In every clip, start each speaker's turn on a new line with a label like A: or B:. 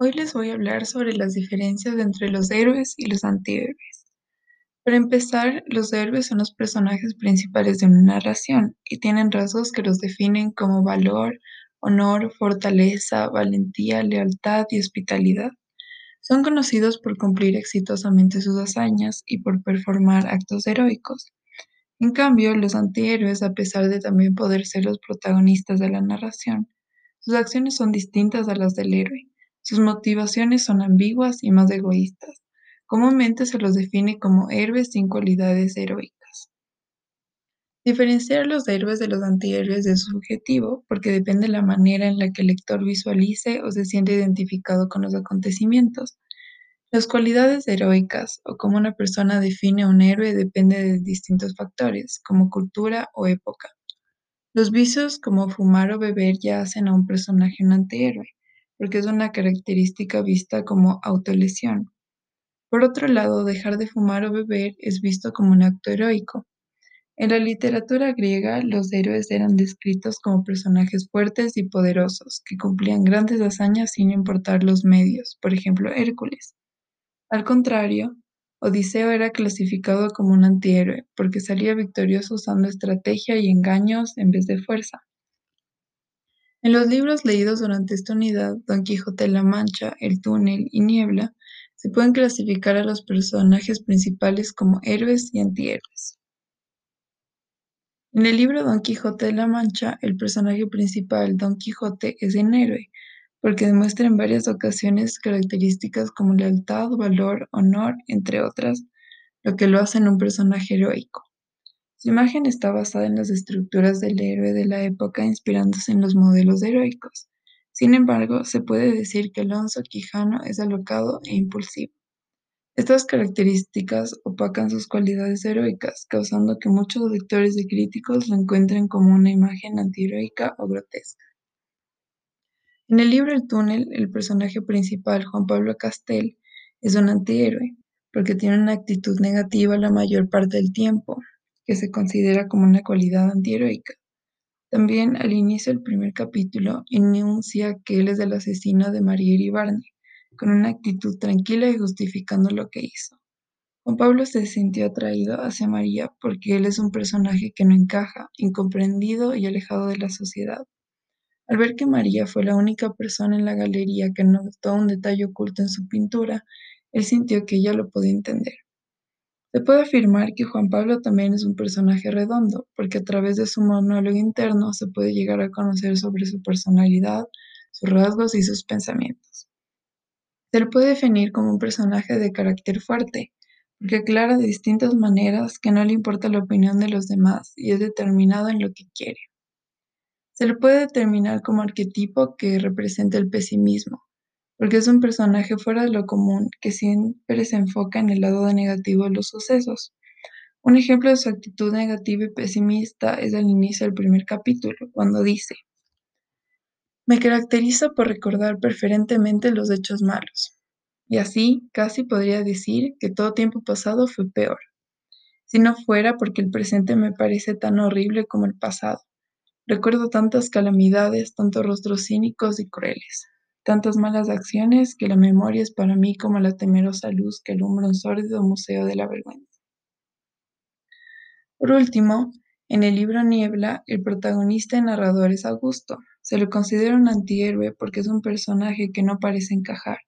A: Hoy les voy a hablar sobre las diferencias entre los héroes y los antihéroes. Para empezar, los héroes son los personajes principales de una narración y tienen rasgos que los definen como valor, honor, fortaleza, valentía, lealtad y hospitalidad. Son conocidos por cumplir exitosamente sus hazañas y por performar actos heroicos. En cambio, los antihéroes, a pesar de también poder ser los protagonistas de la narración, sus acciones son distintas a las del héroe. Sus motivaciones son ambiguas y más egoístas. Comúnmente se los define como héroes sin cualidades heroicas. Diferenciar los héroes de los antihéroes es subjetivo porque depende de la manera en la que el lector visualice o se siente identificado con los acontecimientos. Las cualidades heroicas o cómo una persona define a un héroe depende de distintos factores, como cultura o época. Los vicios como fumar o beber ya hacen a un personaje un antihéroe, porque es una característica vista como autolesión. Por otro lado, dejar de fumar o beber es visto como un acto heroico. En la literatura griega, los héroes eran descritos como personajes fuertes y poderosos, que cumplían grandes hazañas sin importar los medios, por ejemplo, Hércules. Al contrario, Odiseo era clasificado como un antihéroe, porque salía victorioso usando estrategia y engaños en vez de fuerza. En los libros leídos durante esta unidad, Don Quijote de la Mancha, El túnel y Niebla, se pueden clasificar a los personajes principales como héroes y antihéroes. En el libro Don Quijote de la Mancha, el personaje principal, Don Quijote, es un héroe, porque demuestra en varias ocasiones características como lealtad, valor, honor, entre otras, lo que lo hace en un personaje heroico. Su imagen está basada en las estructuras del héroe de la época inspirándose en los modelos heroicos. Sin embargo, se puede decir que Alonso Quijano es alocado e impulsivo. Estas características opacan sus cualidades heroicas, causando que muchos lectores y críticos lo encuentren como una imagen antiheroica o grotesca. En el libro El túnel, el personaje principal, Juan Pablo Castel, es un antihéroe, porque tiene una actitud negativa la mayor parte del tiempo, que se considera como una cualidad antiheroica. También al inicio del primer capítulo enuncia que él es el asesino de María Iribarne, con una actitud tranquila y justificando lo que hizo. Juan Pablo se sintió atraído hacia María porque él es un personaje que no encaja, incomprendido y alejado de la sociedad. Al ver que María fue la única persona en la galería que notó un detalle oculto en su pintura, él sintió que ella lo podía entender. Se puede afirmar que Juan Pablo también es un personaje redondo, porque a través de su monólogo interno se puede llegar a conocer sobre su personalidad, sus rasgos y sus pensamientos. Se le puede definir como un personaje de carácter fuerte, porque aclara de distintas maneras que no le importa la opinión de los demás y es determinado en lo que quiere. Se le puede determinar como arquetipo que representa el pesimismo, porque es un personaje fuera de lo común que siempre se enfoca en el lado negativo de los sucesos. Un ejemplo de su actitud negativa y pesimista es al inicio del primer capítulo, cuando dice, me caracteriza por recordar preferentemente los hechos malos, y así casi podría decir que todo tiempo pasado fue peor, si no fuera porque el presente me parece tan horrible como el pasado. Recuerdo tantas calamidades, tantos rostros cínicos y crueles tantas malas acciones que la memoria es para mí como la temerosa luz que alumbra un sórdido museo de la vergüenza. Por último, en el libro Niebla, el protagonista y narrador es Augusto. Se lo considera un antihéroe porque es un personaje que no parece encajar,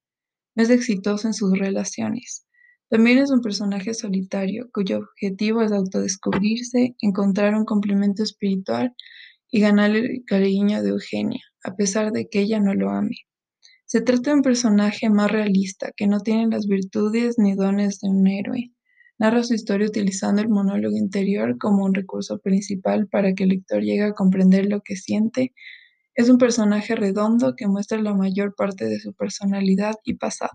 A: no es exitoso en sus relaciones. También es un personaje solitario, cuyo objetivo es autodescubrirse, encontrar un complemento espiritual y ganar el cariño de Eugenia, a pesar de que ella no lo ame. Se trata de un personaje más realista, que no tiene las virtudes ni dones de un héroe. Narra su historia utilizando el monólogo interior como un recurso principal para que el lector llegue a comprender lo que siente. Es un personaje redondo que muestra la mayor parte de su personalidad y pasado.